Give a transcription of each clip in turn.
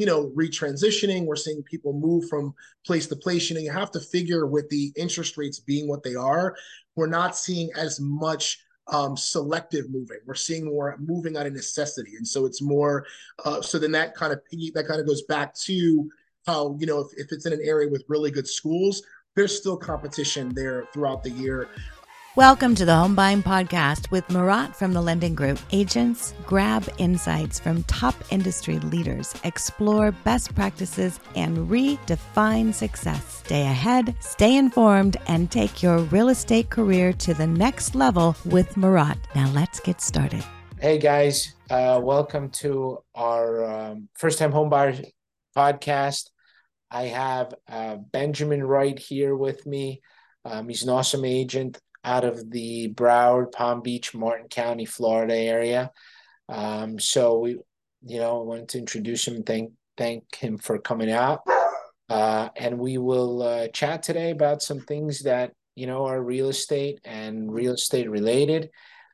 you know, retransitioning. We're seeing people move from place to place. You know, you have to figure with the interest rates being what they are, we're not seeing as much um, selective moving. We're seeing more moving out of necessity, and so it's more. Uh, so then that kind of that kind of goes back to how you know if, if it's in an area with really good schools, there's still competition there throughout the year. Welcome to the Home Buying Podcast with Marat from the Lending Group. Agents grab insights from top industry leaders, explore best practices, and redefine success. Stay ahead, stay informed, and take your real estate career to the next level with Marat. Now let's get started. Hey guys, uh, welcome to our um, first time home buyer podcast. I have uh, Benjamin Wright here with me. Um, he's an awesome agent out of the Broward, Palm Beach, Martin County, Florida area. Um, so we, you know, wanted to introduce him thank thank him for coming out. Uh, and we will uh, chat today about some things that you know are real estate and real estate related.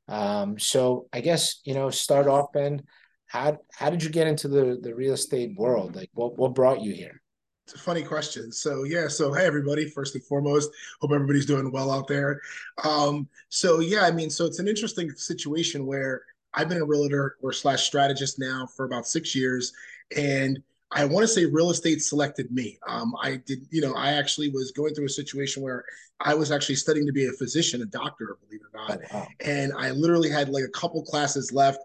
Um, so I guess you know, start off, Ben. How how did you get into the the real estate world? Like, what what brought you here? It's a funny question. So yeah, so hey everybody, first and foremost, hope everybody's doing well out there. Um, so yeah, I mean, so it's an interesting situation where I've been a realtor or slash strategist now for about six years, and I want to say real estate selected me. Um, I did, you know, I actually was going through a situation where I was actually studying to be a physician, a doctor, believe it or not, oh, wow. and I literally had like a couple classes left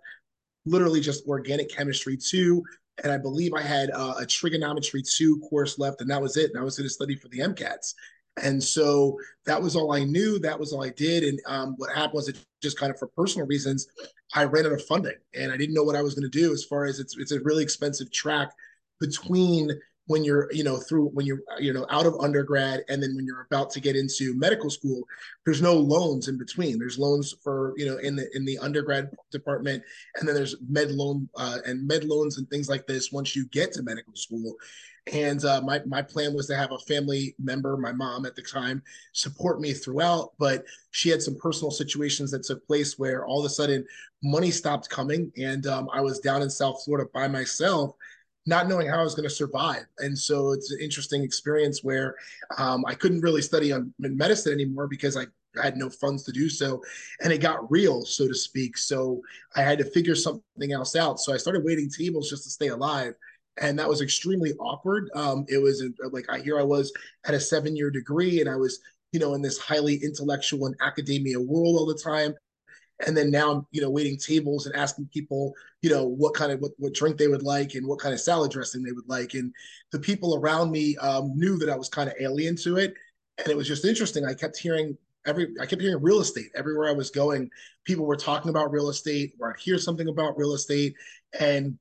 literally just organic chemistry two and I believe I had uh, a trigonometry two course left, and that was it. And I was going to study for the MCATs. And so that was all I knew. That was all I did. And um, what happened was it just kind of for personal reasons, I ran out of funding, and I didn't know what I was going to do. As far as it's it's a really expensive track between when you're you know through when you're you know out of undergrad and then when you're about to get into medical school there's no loans in between there's loans for you know in the in the undergrad department and then there's med loan uh, and med loans and things like this once you get to medical school and uh, my my plan was to have a family member, my mom at the time, support me throughout. But she had some personal situations that took place where all of a sudden money stopped coming, and um, I was down in South Florida by myself not knowing how I was going to survive. And so it's an interesting experience where um, I couldn't really study on medicine anymore because I had no funds to do so. And it got real, so to speak. So I had to figure something else out. So I started waiting tables just to stay alive. And that was extremely awkward. Um, it was like I here I was at a seven year degree and I was, you know, in this highly intellectual and academia world all the time and then now you know waiting tables and asking people you know what kind of what, what drink they would like and what kind of salad dressing they would like and the people around me um, knew that I was kind of alien to it and it was just interesting I kept hearing every I kept hearing real estate everywhere I was going people were talking about real estate or I'd hear something about real estate and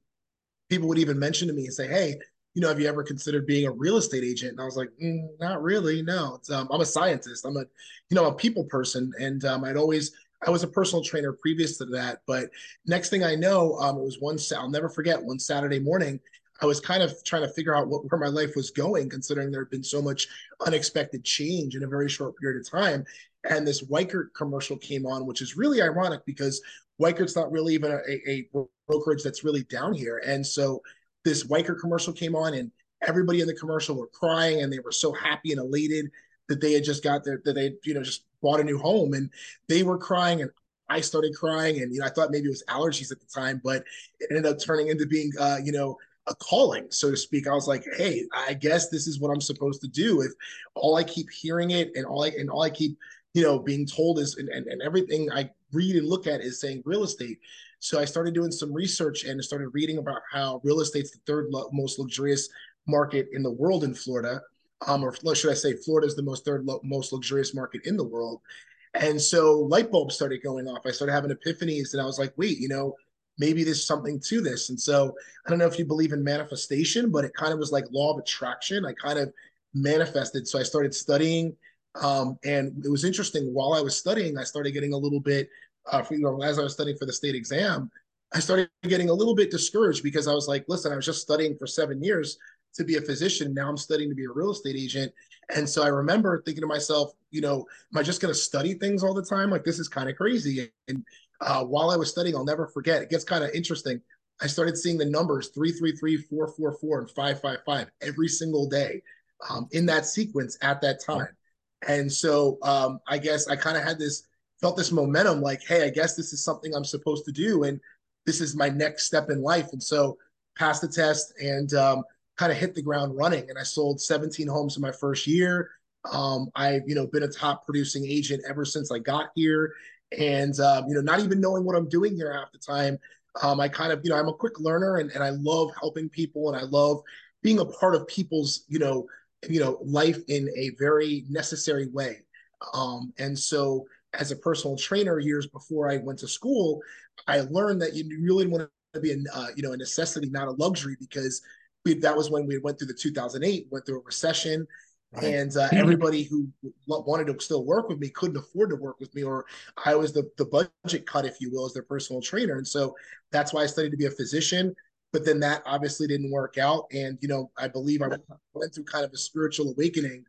people would even mention to me and say hey you know, have you ever considered being a real estate agent? And I was like, mm, not really. No, um, I'm a scientist. I'm a, you know, a people person. And um, I'd always I was a personal trainer previous to that, but next thing I know, um, it was one. I'll never forget one Saturday morning. I was kind of trying to figure out what, where my life was going, considering there had been so much unexpected change in a very short period of time. And this Weichert commercial came on, which is really ironic because Weichert's not really even a, a brokerage that's really down here. And so this Weichert commercial came on, and everybody in the commercial were crying, and they were so happy and elated that they had just got their that they you know just bought a new home and they were crying and I started crying and you know I thought maybe it was allergies at the time but it ended up turning into being uh you know a calling so to speak. I was like hey I guess this is what I'm supposed to do. If all I keep hearing it and all I and all I keep you know being told is and, and, and everything I read and look at is saying real estate. So I started doing some research and started reading about how real estate's the third lo- most luxurious market in the world in Florida um, or should I say, Florida is the most third lo- most luxurious market in the world. And so light bulbs started going off. I started having epiphanies, and I was like, wait, you know, maybe there's something to this. And so I don't know if you believe in manifestation, but it kind of was like law of attraction. I kind of manifested. So I started studying. Um, and it was interesting while I was studying, I started getting a little bit, uh, for, you know, as I was studying for the state exam, I started getting a little bit discouraged because I was like, listen, I was just studying for seven years to be a physician. Now I'm studying to be a real estate agent. And so I remember thinking to myself, you know, am I just going to study things all the time? Like, this is kind of crazy. And uh, while I was studying, I'll never forget, it gets kind of interesting. I started seeing the numbers 333, 444, and 555 every single day um, in that sequence at that time. And so um, I guess I kind of had this, felt this momentum like, hey, I guess this is something I'm supposed to do. And this is my next step in life. And so passed the test and um, kind of hit the ground running. And I sold 17 homes in my first year. Um, I've, you know, been a top producing agent ever since I got here. And, um, you know, not even knowing what I'm doing here half the time, um, I kind of, you know, I'm a quick learner and, and I love helping people and I love being a part of people's, you know, you know, life in a very necessary way. Um, and so as a personal trainer years before I went to school, I learned that you really want to be a, uh, you know, a necessity, not a luxury, because we, that was when we went through the 2008, went through a recession. Right. And uh, everybody who wanted to still work with me couldn't afford to work with me, or I was the, the budget cut, if you will, as their personal trainer. And so that's why I studied to be a physician but then that obviously didn't work out. And you know, I believe I went through kind of a spiritual awakening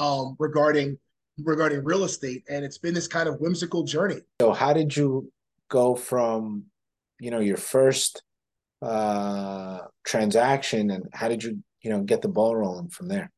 um, regarding regarding real estate, and it's been this kind of whimsical journey. So, how did you go from, you know, your first uh, transaction, and how did you, you know, get the ball rolling from there?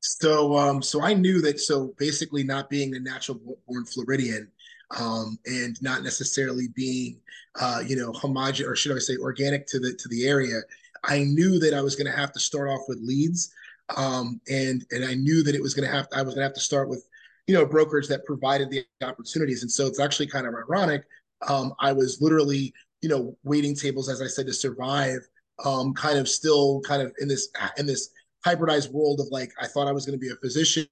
So, um, so I knew that. So basically, not being a natural born Floridian, um, and not necessarily being, uh, you know, homogenous or should I say organic to the to the area. I knew that I was going to have to start off with leads, um, and and I knew that it was going to have I was going to have to start with, you know, brokerage that provided the opportunities. And so it's actually kind of ironic. Um, I was literally, you know, waiting tables as I said to survive. Um, kind of still kind of in this in this hybridized world of like I thought I was going to be a physician,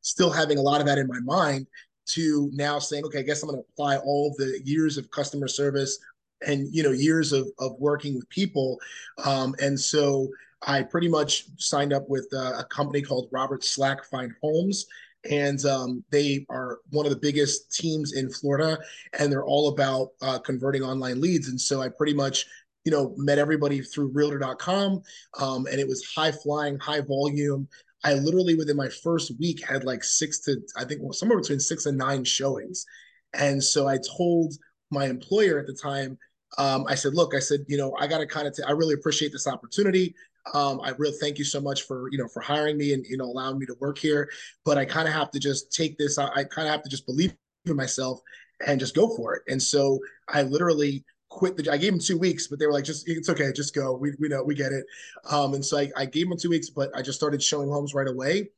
still having a lot of that in my mind, to now saying, okay, I guess I'm going to apply all the years of customer service and you know years of of working with people, um, and so I pretty much signed up with uh, a company called Robert Slack Fine Homes. And um, they are one of the biggest teams in Florida, and they're all about uh, converting online leads. And so I pretty much you know, met everybody through realtor.com. Um, and it was high flying, high volume. I literally within my first week had like six to I think well, somewhere between six and nine showings. And so I told my employer at the time, um, I said, look, I said, you know, I got to kind of, t- I really appreciate this opportunity. Um, I really thank you so much for, you know, for hiring me and, you know, allowing me to work here. But I kind of have to just take this, I, I kind of have to just believe in myself and just go for it. And so I literally quit the. I gave him two weeks, but they were like, "Just it's okay, just go. We we know we get it." Um, and so I, I gave him two weeks, but I just started showing homes right away.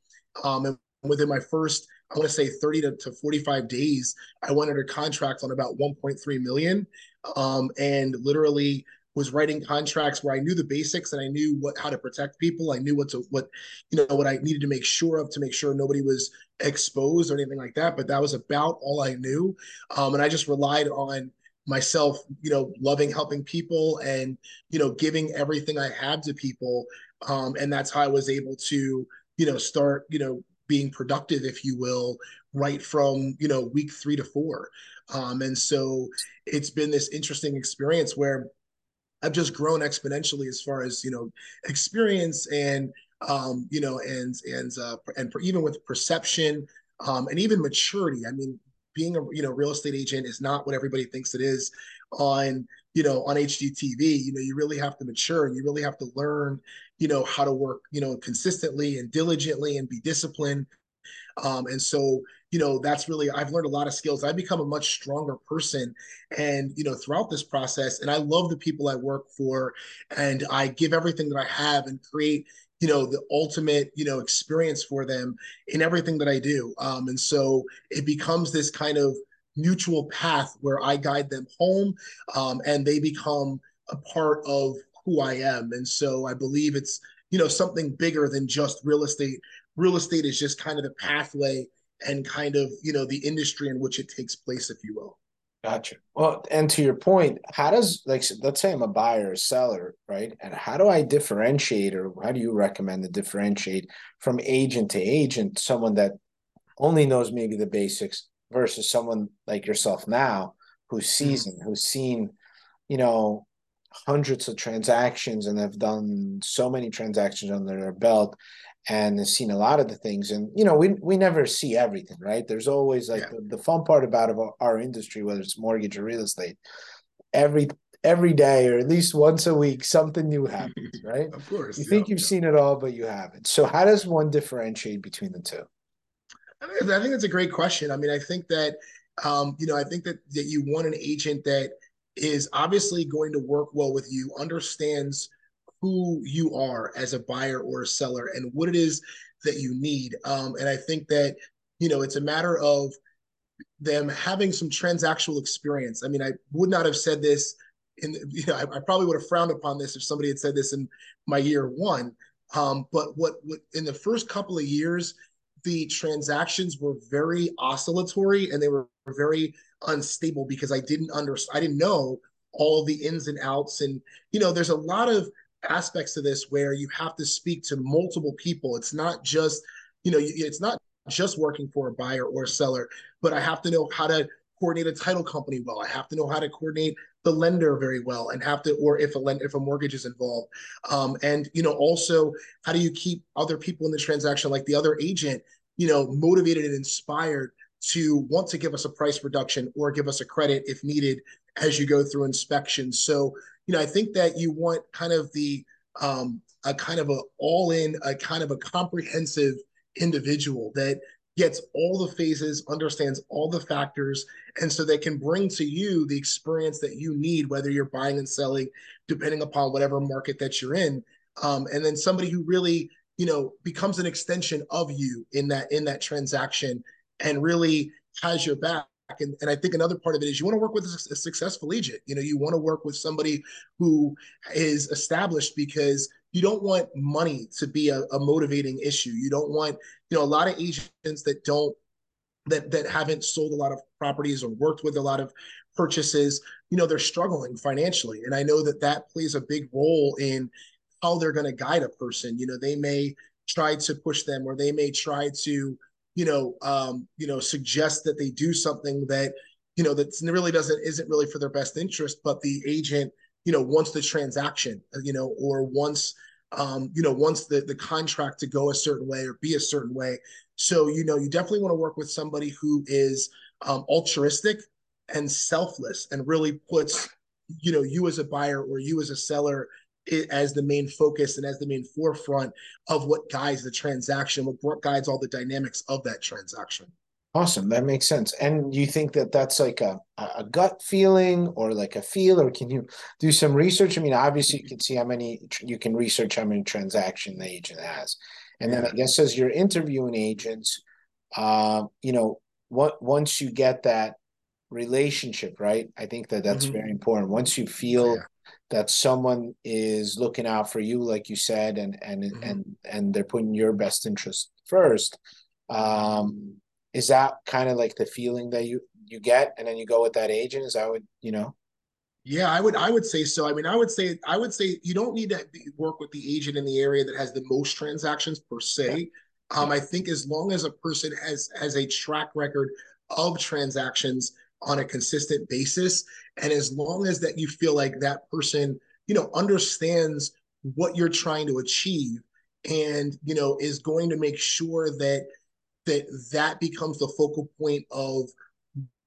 Um, and within my first, I want to say 30 to, to 45 days, I went under contract on about 1.3 million, um, and literally was writing contracts where I knew the basics and I knew what how to protect people. I knew what to what you know what I needed to make sure of to make sure nobody was exposed or anything like that. But that was about all I knew, um, and I just relied on myself, you know, loving helping people and, you know, giving everything I had to people. Um, and that's how I was able to, you know, start, you know, being productive, if you will, right from, you know, week three to four. Um, and so it's been this interesting experience where I've just grown exponentially as far as, you know, experience and, um, you know, and, and, uh, and even with perception, um, and even maturity. I mean, being a you know real estate agent is not what everybody thinks it is on you know on HGTV. You know, you really have to mature and you really have to learn, you know, how to work, you know, consistently and diligently and be disciplined. Um, and so, you know, that's really I've learned a lot of skills. I've become a much stronger person, and you know, throughout this process. And I love the people I work for, and I give everything that I have and create you know the ultimate you know experience for them in everything that i do um, and so it becomes this kind of mutual path where i guide them home um, and they become a part of who i am and so i believe it's you know something bigger than just real estate real estate is just kind of the pathway and kind of you know the industry in which it takes place if you will Gotcha. Well, and to your point, how does like let's say I'm a buyer or seller, right? And how do I differentiate, or how do you recommend to differentiate from agent to agent, someone that only knows maybe the basics versus someone like yourself now who's mm-hmm. seasoned, mm-hmm. who's seen, you know, hundreds of transactions and have done so many transactions under their belt and has seen a lot of the things and you know we we never see everything right there's always like yeah. the, the, fun part about our industry whether it's mortgage or real estate every every day or at least once a week something new happens, right? of course. You think you've yeah. seen it all, but you haven't. So how does one differentiate between the two? I think that's a great question. I mean, I think that um, you know, I think that that you want an agent that is obviously going to work well with you, understands who you are as a buyer or a seller and what it is that you need. Um, and I think that, you know, it's a matter of them having some transactional experience. I mean, I would not have said this in, you know, I, I probably would have frowned upon this if somebody had said this in my year one. Um, but what, what in the first couple of years, the transactions were very oscillatory and they were very unstable because I didn't understand, I didn't know all the ins and outs. And, you know, there's a lot of aspects to this where you have to speak to multiple people. It's not just, you know, it's not just working for a buyer or a seller, but I have to know how to coordinate a title company well. I have to know how to coordinate the lender very well and have to, or if a lend, if a mortgage is involved. Um, and, you know, also how do you keep other people in the transaction, like the other agent, you know, motivated and inspired to want to give us a price reduction or give us a credit if needed as you go through inspections. So, you know, I think that you want kind of the um, a kind of a all in, a kind of a comprehensive individual that gets all the phases, understands all the factors, and so they can bring to you the experience that you need, whether you're buying and selling, depending upon whatever market that you're in. Um, and then somebody who really, you know, becomes an extension of you in that in that transaction and really has your back. And, and I think another part of it is you want to work with a, a successful agent. You know, you want to work with somebody who is established because you don't want money to be a, a motivating issue. You don't want, you know, a lot of agents that don't that that haven't sold a lot of properties or worked with a lot of purchases you know they're struggling financially and i know that that plays a big role in how they're going to guide a person you know they may try to push them or they may try to you know, um, you know, suggest that they do something that, you know, that really doesn't isn't really for their best interest, but the agent, you know, wants the transaction, you know, or wants, um, you know, wants the the contract to go a certain way or be a certain way. So, you know, you definitely want to work with somebody who is um, altruistic and selfless and really puts, you know, you as a buyer or you as a seller as the main focus and as the main forefront of what guides the transaction, what guides all the dynamics of that transaction. Awesome, that makes sense. And you think that that's like a, a gut feeling or like a feel, or can you do some research? I mean, obviously you can see how many you can research how many transaction the agent has, and then I guess as you're interviewing agents, uh, you know, what once you get that relationship right, I think that that's mm-hmm. very important. Once you feel yeah that someone is looking out for you like you said and and mm-hmm. and and they're putting your best interest first um is that kind of like the feeling that you you get and then you go with that agent? Is that what you know? Yeah i would i would say so. I mean i would say i would say you don't need to work with the agent in the area that has the most transactions per se. Um, i think as long as a person has has a track record of transactions on a consistent basis. And as long as that you feel like that person you know understands what you're trying to achieve and you know is going to make sure that that that becomes the focal point of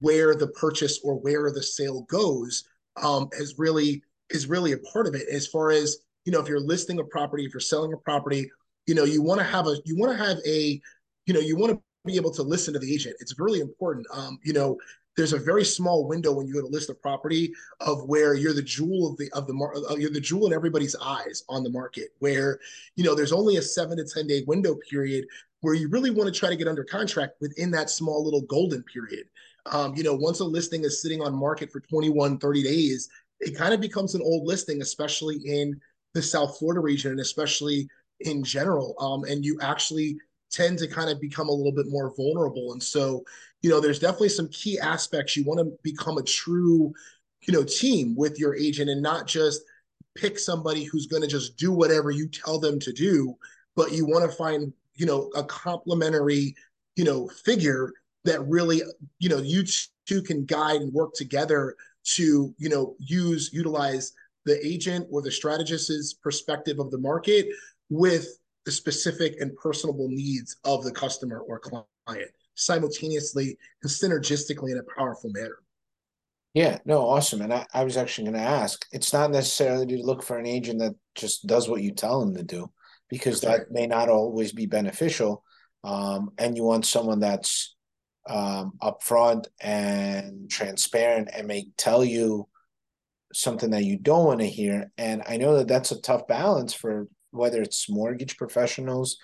where the purchase or where the sale goes um is really is really a part of it. As far as you know if you're listing a property if you're selling a property you know you want to have a you want to have a you know you want to be able to listen to the agent. It's really important. Um you know there's a very small window when you go to list a property of where you're the jewel of the of the mar- uh, you're the jewel in everybody's eyes on the market where you know there's only a 7 to 10 day window period where you really want to try to get under contract within that small little golden period. Um, you know once a listing is sitting on market for 21 30 days it kind of becomes an old listing especially in the south florida region and especially in general. Um, and you actually tend to kind of become a little bit more vulnerable. And so you know, there's definitely some key aspects. You want to become a true, you know, team with your agent and not just pick somebody who's going to just do whatever you tell them to do, but you want to find, you know, a complementary, you know, figure that really, you know, you two can guide and work together to, you know, use, utilize the agent or the strategist's perspective of the market with the specific and personable needs of the customer or client simultaneously and synergistically in a powerful manner. Yeah, no, awesome. And I, I was actually going to ask, it's not necessarily to look for an agent that just does what you tell them to do, because that may not always be beneficial. Um, and you want someone that's um, upfront and transparent and may tell you something that you don't want to hear. And I know that that's a tough balance for whether it's mortgage professionals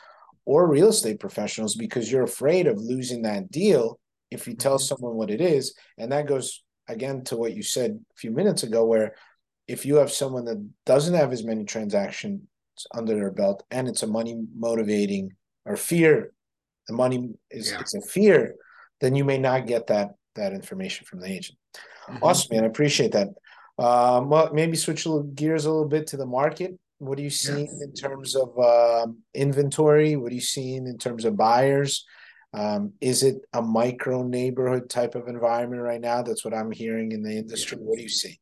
or real estate professionals because you're afraid of losing that deal if you tell Mhm. someone what it is. And that goes again to what you said a few minutes ago, where if you have someone that doesn't have as many transactions under their belt and it's a money motivating or fear, the money is Yeah. it's a fear, then you may not get that that information from the agent. Mhm. Awesome, man. I appreciate that. Um, well, maybe switch a little gears a little bit to the market. What are you seeing in terms of um, inventory? What are you seeing in terms of buyers? Um, is it a micro neighborhood type of environment right now? That's what I'm hearing in the industry. What do you see?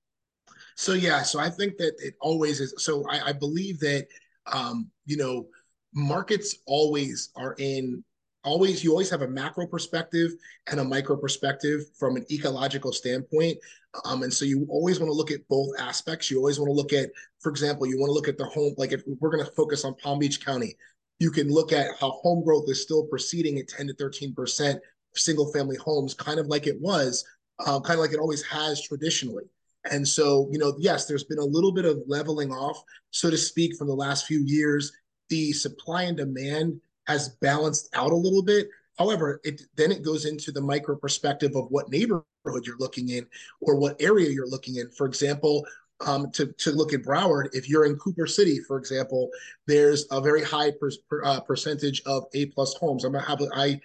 So yeah, so I think that it always is. So I, I believe that um, you know markets always are in always you always have a macro perspective and a micro perspective from an ecological standpoint. Um, and so you always want to look at both aspects. You always want to look at, for example, you want to look at the home. Like if we're going to focus on Palm Beach County, you can look at how home growth is still proceeding at 10 to 13 percent single family homes, kind of like it was, uh, kind of like it always has traditionally. And so, you know, yes, there's been a little bit of leveling off, so to speak, from the last few years. The supply and demand has balanced out a little bit. However, it then it goes into the micro perspective of what neighborhood you're looking in or what area you're looking in. For example, um, to, to look at Broward, if you're in Cooper City, for example, there's a very high per, per, uh, percentage of A plus homes. I'm gonna have, I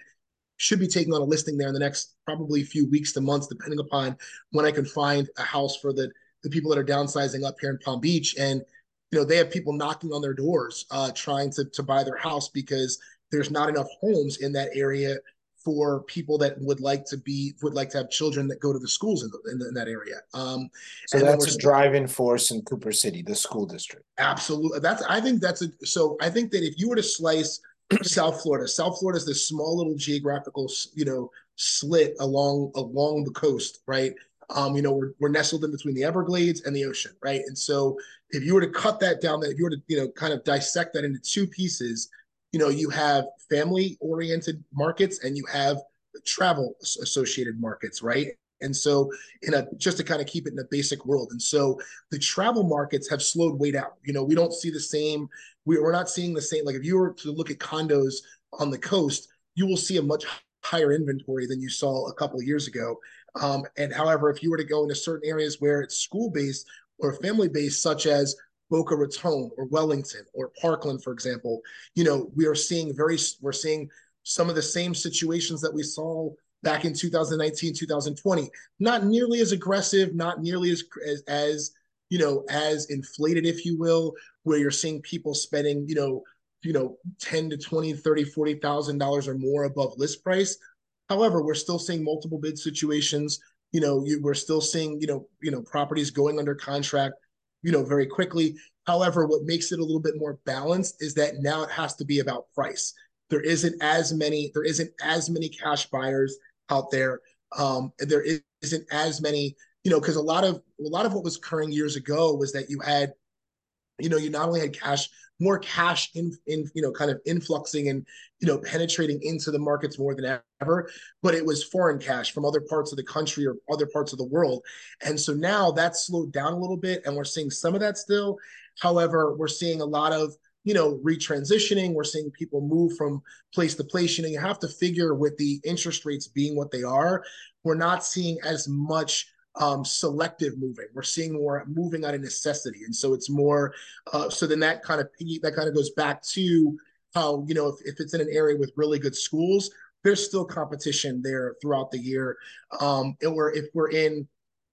should be taking on a listing there in the next probably few weeks to months, depending upon when I can find a house for the the people that are downsizing up here in Palm Beach. And you know, they have people knocking on their doors, uh, trying to to buy their house because there's not enough homes in that area for people that would like to be would like to have children that go to the schools in, the, in, the, in that area. Um, so that's a driving force in Cooper City, the school district. Absolutely, that's I think that's a so I think that if you were to slice South Florida, South Florida is this small little geographical you know slit along along the coast, right? Um, you know, we're, we're nestled in between the Everglades and the ocean, right? And so if you were to cut that down, that if you were to, you know, kind of dissect that into two pieces, you know, you have family oriented markets and you have travel associated markets, right? And so, in a just to kind of keep it in a basic world, and so the travel markets have slowed way down. You know, we don't see the same. We, we're not seeing the same. Like if you were to look at condos on the coast, you will see a much higher inventory than you saw a couple of years ago. Um, and however, if you were to go into certain areas where it's school based or family based, such as Boca Raton or Wellington or Parkland, for example, you know, we are seeing very, we're seeing some of the same situations that we saw back in 2019, 2020. Not nearly as aggressive, not nearly as, as, as you know, as inflated, if you will, where you're seeing people spending, you know, you know, 10 to 20, 30, 40,000 dollars or more above list price. However, we're still seeing multiple bid situations. You know, you, we're still seeing, you know, you know, properties going under contract you know, very quickly. However, what makes it a little bit more balanced is that now it has to be about price. There isn't as many, there isn't as many cash buyers out there. Um, there isn't as many, you know, because a lot of a lot of what was occurring years ago was that you had, you know, you not only had cash, more cash in, in you know, kind of influxing and you know, penetrating into the markets more than ever, but it was foreign cash from other parts of the country or other parts of the world. And so now that's slowed down a little bit, and we're seeing some of that still. However, we're seeing a lot of you know retransitioning. We're seeing people move from place to place. You know, you have to figure with the interest rates being what they are, we're not seeing as much um, selective moving. We're seeing more moving out of necessity, and so it's more. Uh, so then that kind of that kind of goes back to how you know if, if it's in an area with really good schools, there's still competition there throughout the year. Um, and we're if we're in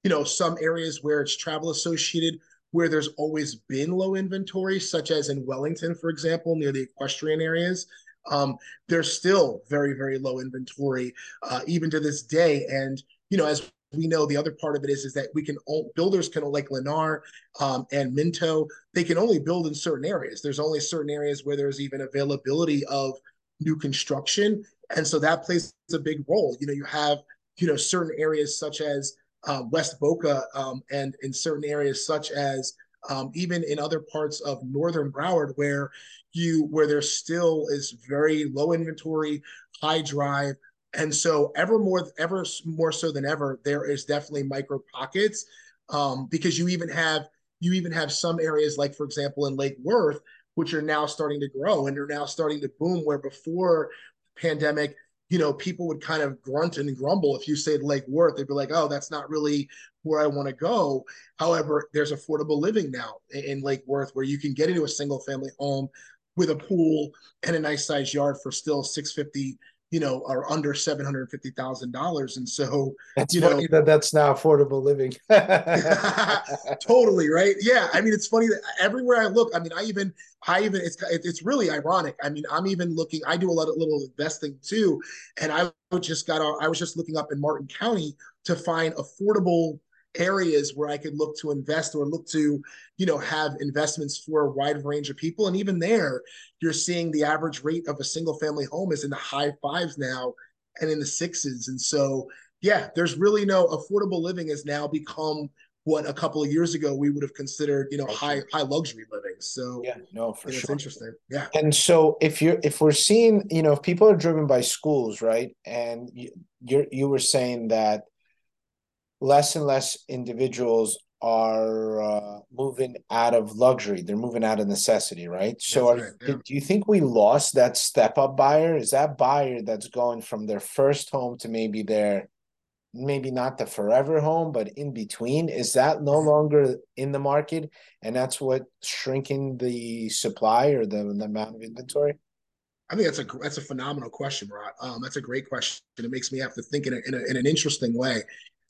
you know some areas where it's travel associated, where there's always been low inventory, such as in Wellington, for example, near the equestrian areas. Um, there's still very very low inventory uh, even to this day, and you know as we know the other part of it is is that we can all, builders can like Lennar um, and Minto they can only build in certain areas. There's only certain areas where there's even availability of new construction, and so that plays a big role. You know, you have you know certain areas such as uh, West Boca um, and in certain areas such as um, even in other parts of northern Broward where you where there still is very low inventory, high drive, and so ever more ever more so than ever there is definitely micro pockets um, because you even have you even have some areas like for example in Lake Worth which are now starting to grow and are now starting to boom where before pandemic you know, people would kind of grunt and grumble if you said Lake Worth. They'd be like, "Oh, that's not really where I want to go." However, there's affordable living now in Lake Worth where you can get into a single family home with a pool and a nice sized yard for still 650 you know, are under seven hundred fifty thousand dollars, and so that's you know that that's now affordable living. totally right. Yeah, I mean, it's funny that everywhere I look, I mean, I even, I even, it's it's really ironic. I mean, I'm even looking. I do a lot of little investing too, and I just got. I was just looking up in Martin County to find affordable areas where I could look to invest or look to, you know, have investments for a wide range of people. And even there, you're seeing the average rate of a single family home is in the high fives now and in the sixes. And so, yeah, there's really no affordable living has now become what a couple of years ago we would have considered, you know, high high luxury living. So yeah, no, for sure. It's interesting. Yeah. And so if you're if we're seeing, you know, if people are driven by schools, right? And you you you were saying that less and less individuals are uh, moving out of luxury. They're moving out of necessity, right? So, are, right, yeah. do you think we lost that step up buyer? Is that buyer that's going from their first home to maybe their maybe not the forever home, but in between? Is that no longer in the market, and that's what shrinking the supply or the, the amount of inventory? I think that's a that's a phenomenal question, Rod. Um, that's a great question. It makes me have to think in, a, in, a, in an interesting way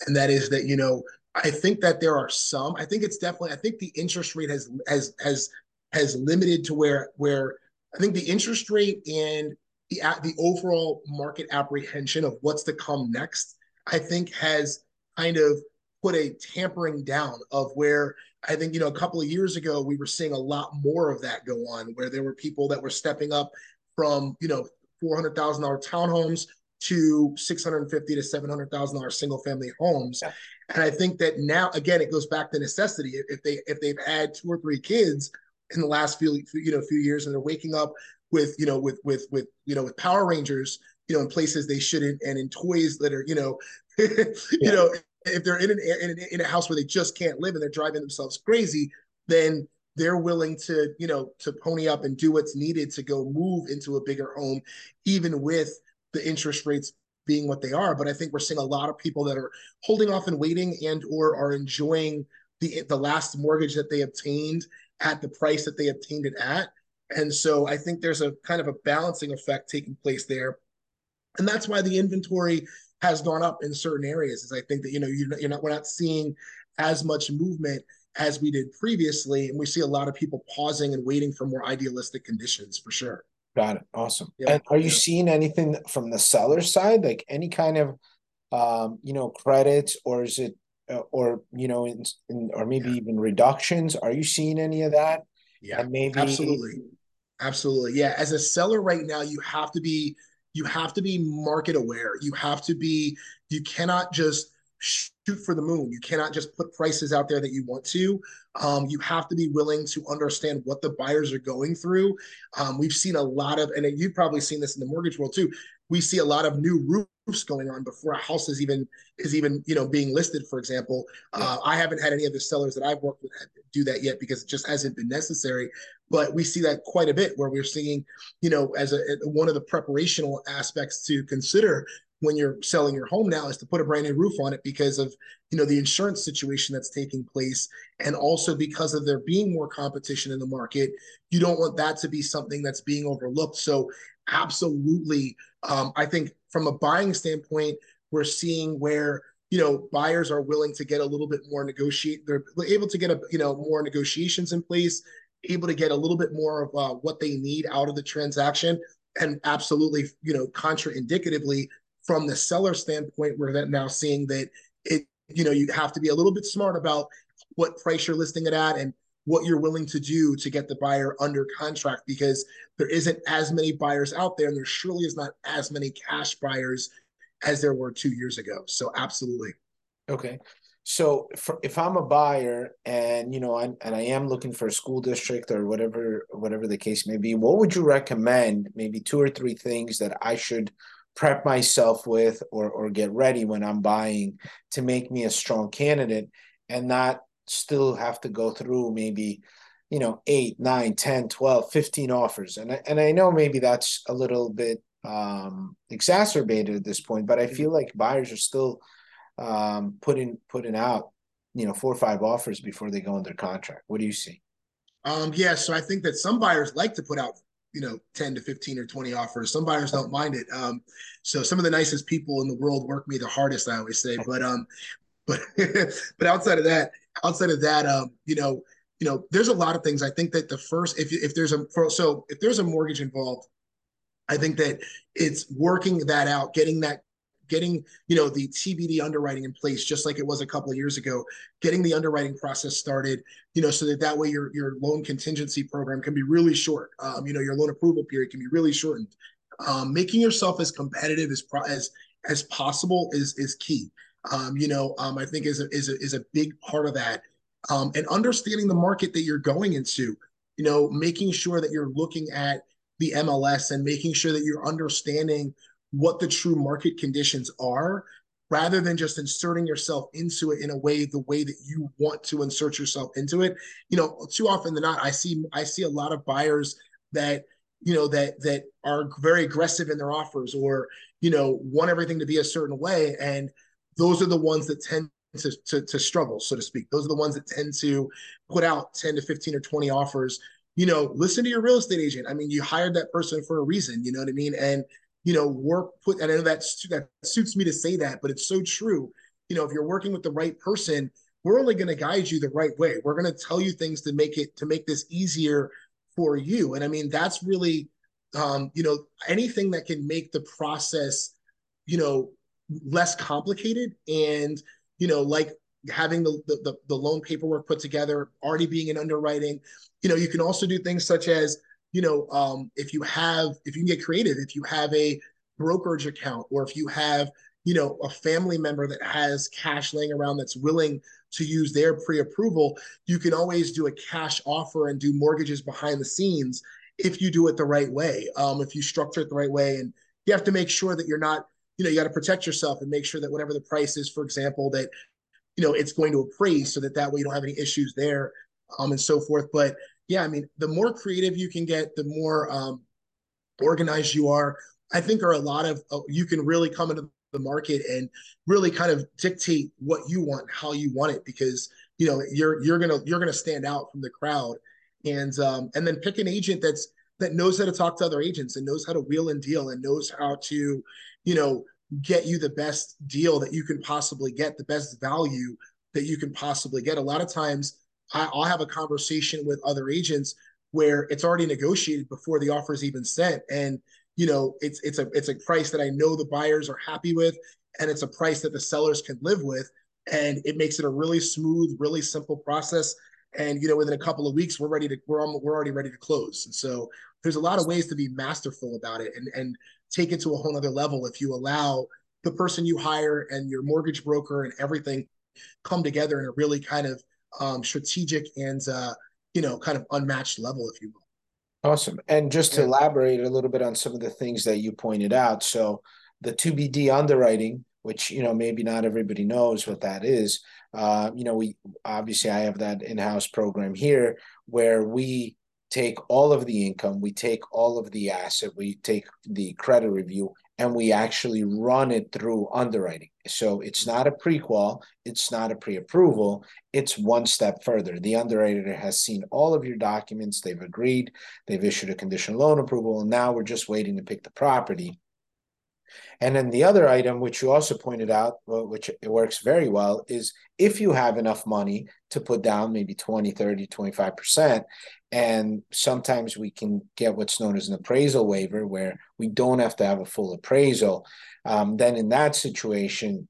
and that is that you know I think that there are some. I think it's definitely. I think the interest rate has has has has limited to where where I think the interest rate and the the overall market apprehension of what's to come next. I think has kind of put a tampering down of where I think you know a couple of years ago we were seeing a lot more of that go on, where there were people that were stepping up from you know four hundred thousand dollar townhomes to 650 to 700,000 dollar single family homes. Yeah. And I think that now again it goes back to necessity. If they if they've had two or three kids in the last few you know few years and they're waking up with you know with with with you know with Power Rangers you know in places they shouldn't and in toys that are you know yeah. you know if they're in an in, in a house where they just can't live and they're driving themselves crazy then they're willing to you know to pony up and do what's needed to go move into a bigger home even with the interest rates being what they are. But I think we're seeing a lot of people that are holding off and waiting and or are enjoying the the last mortgage that they obtained at the price that they obtained it at. And so I think there's a kind of a balancing effect taking place there. And that's why the inventory has gone up in certain areas. Is I think that you know you're not we're not seeing as much movement as we did previously, and we see a lot of people pausing and waiting for more idealistic conditions for sure. Got it. Awesome. Yeah, and are you yeah. seeing anything from the seller side, like any kind of, um, you know, credits, or is it, uh, or you know, in, in, or maybe yeah. even reductions? Are you seeing any of that? Yeah, and maybe absolutely, absolutely. Yeah, as a seller right now, you have to be, you have to be market aware. You have to be, you cannot just shoot for the moon. You cannot just put prices out there that you want to. Um, you have to be willing to understand what the buyers are going through. Um, we've seen a lot of, and you've probably seen this in the mortgage world too. We see a lot of new roofs going on before a house is even is even you know being listed. For example, uh, I haven't had any of the sellers that I've worked with do that yet because it just hasn't been necessary. But we see that quite a bit where we're seeing, you know, as a one of the preparational aspects to consider when you're selling your home now is to put a brand new roof on it because of you know the insurance situation that's taking place. And also because of there being more competition in the market you don't want that to be something that's being overlooked. So absolutely um, i think from a buying standpoint we're seeing where you know buyers are willing to get a little bit more negotiate they're able to get a you know more negotiations in place able to get a little bit more of uh, what they need out of the transaction. And absolutely you know contraindicatively from the seller standpoint, we're now seeing that it, you know, you have to be a little bit smart about what price you're listing it at and what you're willing to do to get the buyer under contract because there isn't as many buyers out there and there surely is not as many cash buyers as there were two years ago. So absolutely. Okay. so for, if I'm a buyer and you know and, and I am looking for a school district or whatever whatever the case may be, what would you recommend? Maybe two or three things that I should prep myself with or or get ready when I'm buying to make me a strong candidate and not still have to go through maybe you know 8 9 10 12 15 offers and I, and I know maybe that's a little bit um exacerbated at this point but I feel like buyers are still um, putting putting out you know four or five offers before they go under contract. What do you see? Um, yeah, so I think that some buyers like to put out you know 10 to 15 or 20 offers. Some buyers don't mind it. Um, so some of the nicest people in the world work me the hardest. I always say, but um, but but outside of that, outside of that, um, you know, you know, there's a lot of things. I think that the first, if if there's a so if there's a mortgage involved, I think that it's working that out, getting that getting you know the TBD underwriting in place, just like it was a couple of years ago, getting the underwriting process started, you know, so that that way your your loan contingency program can be really short. Um, you know, your loan approval period can be really shortened. Um, making yourself as competitive as as as possible is is key. Um, you know, um, I think is a, is a, is a big part of that, um, and understanding the market that you're going into. You know, making sure that you're looking at the MLS and making sure that you're understanding what the true market conditions are rather than just inserting yourself into it in a way the way that you want to insert yourself into it. You know too often than not i see i see a lot of buyers that you know that that are very aggressive in their offers or you know want everything to be a certain way. And those are the ones that tend to, to, to struggle so to speak. Those are the ones that tend to put out 10 to 15 or 20 offers. You know listen to your real estate agent. I mean you hired that person for a reason you know what i mean? And you know, work put, and I know that that suits me to say that, but it's so true. You know, if you're working with the right person, we're only going to guide you the right way. We're going to tell you things to make it to make this easier for you. And I mean, that's really, um, you know, anything that can make the process, you know, less complicated and you know, like having the, the the loan paperwork put together, already being in underwriting. You know, you can also do things such as you know, um, if you have, if you can get creative, if you have a brokerage account or if you have, you know, a family member that has cash laying around that's willing to use their pre-approval, you can always do a cash offer and do mortgages behind the scenes if you do it the right way. Um, if you structure it the right way, and you have to make sure that you're not, you know, you got to protect yourself and make sure that whatever the price is, for example, that you know it's going to appraise, so that that way you don't have any issues there, um, and so forth. But yeah, I mean, the more creative you can get, the more um, organized you are. I think are a lot of uh, you can really come into the market and really kind of dictate what you want, how you want it, because you know you're you're gonna you're gonna stand out from the crowd, and um, and then pick an agent that's that knows how to talk to other agents and knows how to wheel and deal and knows how to, you know, get you the best deal that you can possibly get, the best value that you can possibly get. A lot of times I, will have a conversation with other agents where it's already negotiated before the offer is even sent, and you know it's it's a it's a price that I know the buyers are happy with, and it's a price that the sellers can live with, and it makes it a really smooth, really simple process. And you know, within a couple of weeks, we're ready to we're we're already ready to close. And so there's a lot of ways to be masterful about it and and take it to a whole other level if you allow the person you hire and your mortgage broker and everything come together in a really kind of um, strategic and uh, you know kind of unmatched level, if you will. Awesome. And just to yeah. elaborate a little bit on some of the things that you pointed out, so the TBD underwriting, which you know maybe not everybody knows what that is. Uh, you know, we obviously I have that in-house program here where we take all of the income, we take all of the asset, we take the credit review, and we actually run it through underwriting. So it's not a prequal, it's not a pre-approval, it's one step further. The underwriter has seen all of your documents, they've agreed, they've issued a conditional loan approval, and now we're just waiting to pick the property. And then the other item, which you also pointed out, which it works very well, is if you have enough money to put down maybe 20, 30, 25%, and sometimes we can get what's known as an appraisal waiver, where we don't have to have a full appraisal. Um, then in that situation,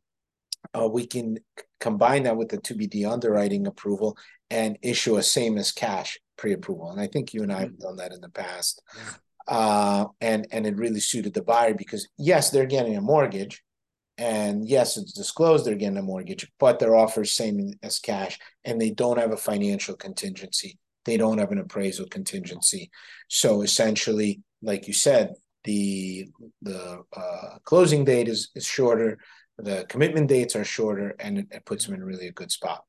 uh, we can combine that with the TBD underwriting approval and issue a same as cash pre-approval. And I think you and I have mm-hmm. done that in the past. Uh, and and it really suited the buyer because yes, they're getting a mortgage, and yes, it's disclosed they're getting a mortgage, but their offer is same as cash, and they don't have a financial contingency. They don't have an appraisal contingency. So essentially, like you said, the the uh, closing date is is shorter, the commitment dates are shorter, and it, it puts them in really a good spot.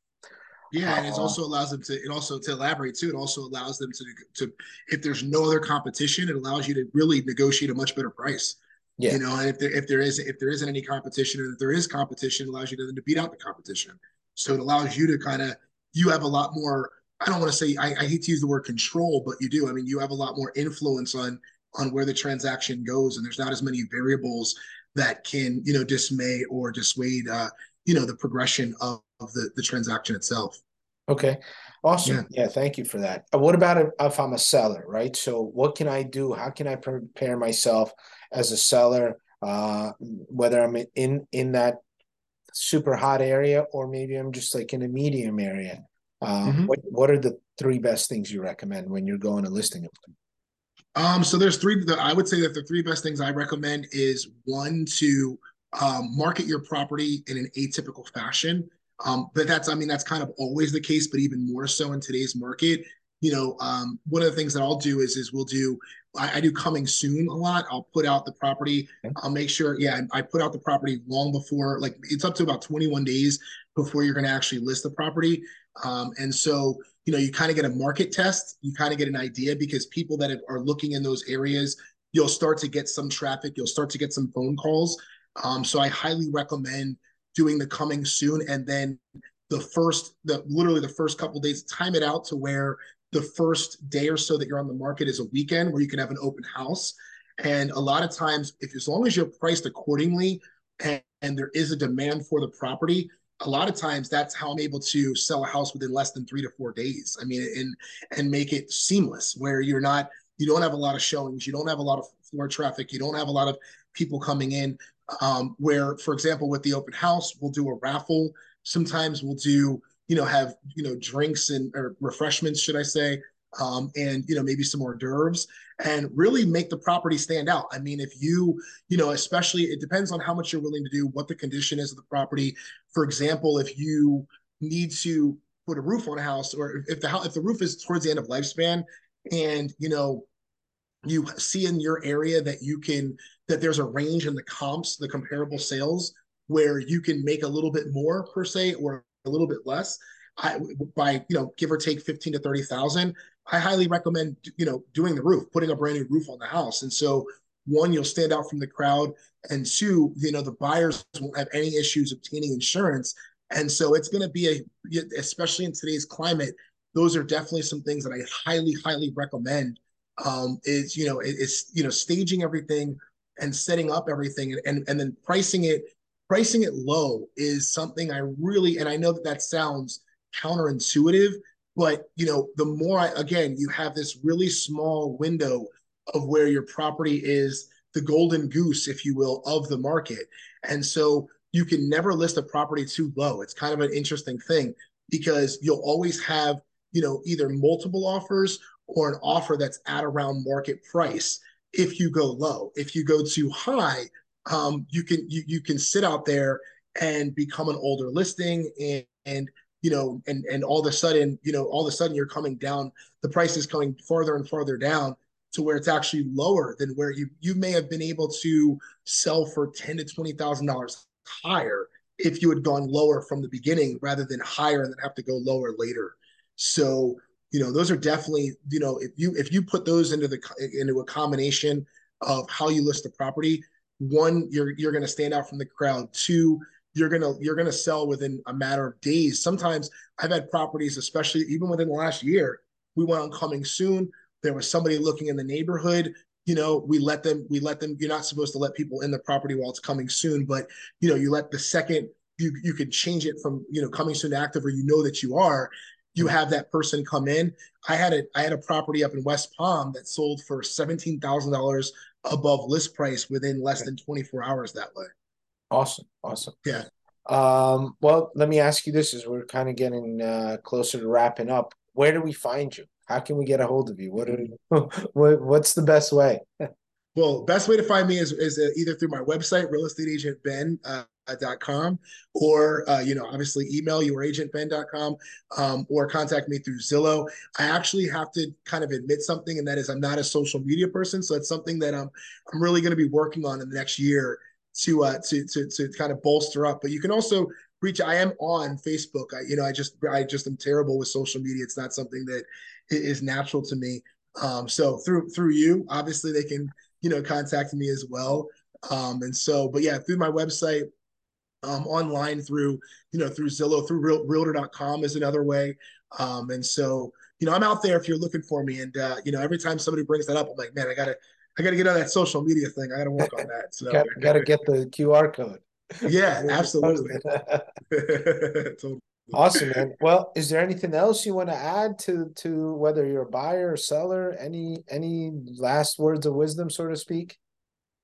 Yeah, and it uh, also allows them to. It also to elaborate too. It also allows them to to if there's no other competition, it allows you to really negotiate a much better price. Yeah. You know, and if there if there is if there isn't any competition, or if there is competition, it allows you to, to beat out the competition. So it allows you to kind of you have a lot more. I don't want to say I, I hate to use the word control, but you do. I mean, you have a lot more influence on on where the transaction goes, and there's not as many variables that can you know dismay or dissuade uh, you know the progression of, of the the transaction itself. Okay, awesome. Yeah. yeah, thank you for that. Uh, what about if I'm a seller, right? So what can I do? How can I prepare myself as a seller? Uh, whether I'm in in that super hot area or maybe I'm just like in a medium area. Uh, mm-hmm. What what are the three best things you recommend when you're going to listing them? Um, so there's three. I would say that the three best things I recommend is one to um, market your property in an atypical fashion. Um, but that's, I mean, that's kind of always the case, but even more so in today's market. You know, um, one of the things that I'll do is, is we'll do, I, I, do coming soon a lot. I'll put out the property. Okay. I'll make sure, yeah, I put out the property long before, like it's up to about 21 days before you're going to actually list the property. Um, and so, you know, you kind of get a market test. You kind of get an idea because people that are looking in those areas, you'll start to get some traffic. You'll start to get some phone calls. Um, so I highly recommend doing the coming soon and then the first the literally the first couple days time it out to where the first day or so that you're on the market is a weekend where you can have an open house and a lot of times if as long as you're priced accordingly and, and there is a demand for the property a lot of times that's how I'm able to sell a house within less than three to four days. I mean, and and make it seamless where you're not, you don't have a lot of showings, you don't have a lot of floor traffic, you don't have a lot of people coming in um, where, for example, with the open house, we'll do a raffle. Sometimes we'll do, you know, have, you know, drinks and or refreshments, should I say, um, and, you know, maybe some hors d'oeuvres and really make the property stand out. I mean, if you, you know, especially it depends on how much you're willing to do, what the condition is of the property. For example, if you need to put a roof on a house or if the house, if the roof is towards the end of lifespan and, you know, you see in your area that you can that there's a range in the comps, the comparable sales, where you can make a little bit more per se or a little bit less. I, by you know give or take 15 to 30 thousand i highly recommend you know doing the roof putting a brand new roof on the house. And so one you'll stand out from the crowd and two you know the buyers won't have any issues obtaining insurance. And so it's going to be a especially in today's climate those are definitely some things that i highly highly recommend. Um, is you know it's you know staging everything and setting up everything and, and then pricing it pricing it low is something I really and I know that that sounds counterintuitive but you know the more I, again you have this really small window of where your property is the golden goose if you will of the market. And so you can never list a property too low. It's kind of an interesting thing because you'll always have you know either multiple offers or an offer that's at around market price if you go low. If you go too high, um, you can you, you can sit out there and become an older listing and, and you know and and all of a sudden you know all of a sudden you're coming down the price is coming farther and farther down to where it's actually lower than where you you may have been able to sell for ten to twenty thousand dollars higher if you had gone lower from the beginning rather than higher and then have to go lower later. So you know those are definitely you know if you if you put those into the into a combination of how you list the property one you're you're going to stand out from the crowd. Two you're going to you're going to sell within a matter of days. Sometimes i've had properties especially even within the last year we went on coming soon. There was somebody looking in the neighborhood you know we let them we let them you're not supposed to let people in the property while it's coming soon but you know you let the second you you can change it from you know coming soon to active or you know that you are you have that person come in. I had a I had a property up in West Palm that sold for seventeen thousand dollars above list price within less than twenty four hours that way. Awesome, awesome. Yeah. Um, well, let me ask you this: as we're kind of getting uh, closer to wrapping up, where do we find you? How can we get a hold of you? What are what, what's the best way? well, best way to find me is is uh, either through my website, real estate agent Ben. Uh, com or uh, you know obviously email youragentben.com um, or contact me through zillow. I actually have to kind of admit something and that is i'm not a social media person so it's something that i'm i'm really going to be working on in the next year to uh to to to kind of bolster up. But you can also reach i am on facebook. I you know i just i just am terrible with social media. It's not something that is natural to me. Um so through through you obviously they can you know contact me as well. Um and so but yeah through my website um, online through, you know, through Zillow, through Real, Realtor.com is another way. Um, and so, you know, I'm out there if you're looking for me. And, uh, you know, every time somebody brings that up, I'm like, man, I got to, I got to get on that social media thing. I got to work on that. So got to gotta get the QR code. Yeah, absolutely. totally. Awesome, man. Well, is there anything else you want to add to to whether you're a buyer or seller? Any any last words of wisdom, so to speak?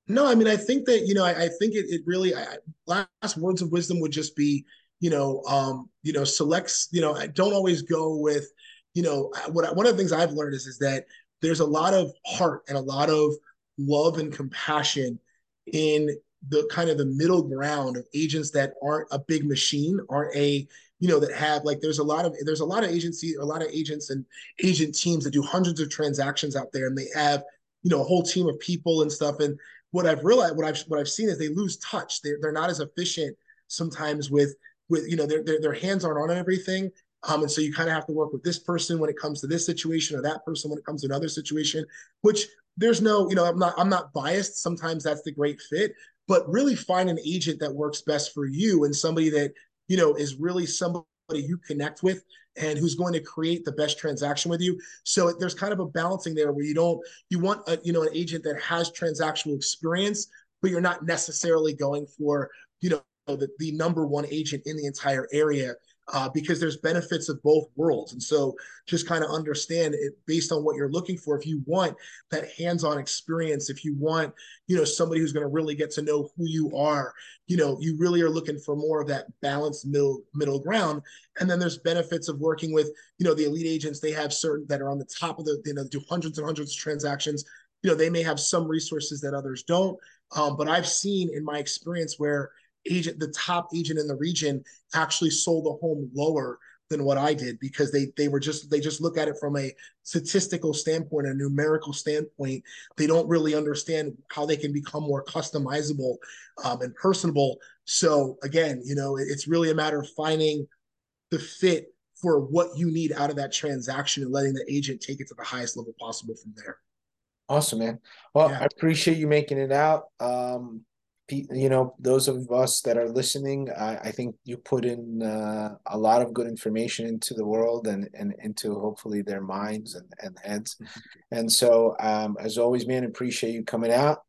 No, I mean, I think that you know, I, I think it, it really I, last words of wisdom would just be, you know, um, you know, selects, you know, I don't always go with, you know, what one of the things I've learned is is that there's a lot of heart and a lot of love and compassion in the kind of the middle ground of agents that aren't a big machine, aren't a you know that have like there's a lot of there's a lot of agency a lot of agents and agent teams that do hundreds of transactions out there and they have you know a whole team of people and stuff. And what I've realized, what I've what I've seen is they lose touch. They're they're not as efficient sometimes with with you know their their, their hands aren't on everything. Um, and so you kind of have to work with this person when it comes to this situation or that person when it comes to another situation, which there's no, you know, I'm not I'm not biased. Sometimes that's the great fit, but really find an agent that works best for you and somebody that, you know, is really somebody you connect with and who's going to create the best transaction with you. So there's kind of a balancing there where you don't you want a, you know an agent that has transactional experience, but you're not necessarily going for you know the, the number one agent in the entire area uh, because there's benefits of both worlds. And so just kind of understand it based on what you're looking for. If you want that hands-on experience, if you want, you know, somebody who's going to really get to know who you are, you know, you really are looking for more of that balanced middle middle ground. And then there's benefits of working with, you know, the elite agents. They have certain that are on the top of the, you know, do hundreds and hundreds of transactions. You know, they may have some resources that others don't. Um, but I've seen in my experience where agent, the top agent in the region, actually sold a home lower than what I did because they they were just they just look at it from a statistical standpoint, a numerical standpoint. They don't really understand how they can become more customizable um, and personable. So again, you know, it's really a matter of finding the fit for what you need out of that transaction and letting the agent take it to the highest level possible from there. Awesome, man. Well, yeah. I appreciate you making it out. Um, you know those of us that are listening i, I think you put in uh, a lot of good information into the world and and into hopefully their minds and, and heads. Mm-hmm. and so um, as always man appreciate you coming out.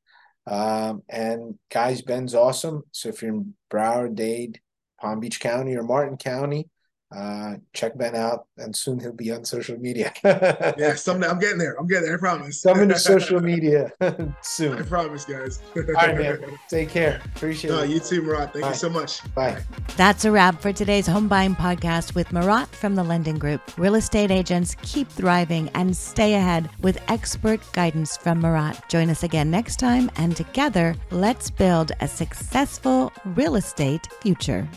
Um, and guys ben's awesome. So if you're in broward dade palm beach county or martin county uh, check Ben out, and soon he'll be on social media. yeah, someday I'm getting there. I'm getting there. I promise. Coming to social media soon. I promise, guys. All right, man. Take care. Appreciate no, it. You too, Marat. Thank Bye. you so much. Bye. That's a wrap for today's home buying podcast with Marat from the Lending Group. Real estate agents keep thriving and stay ahead with expert guidance from Marat. Join us again next time, and together, let's build a successful real estate future.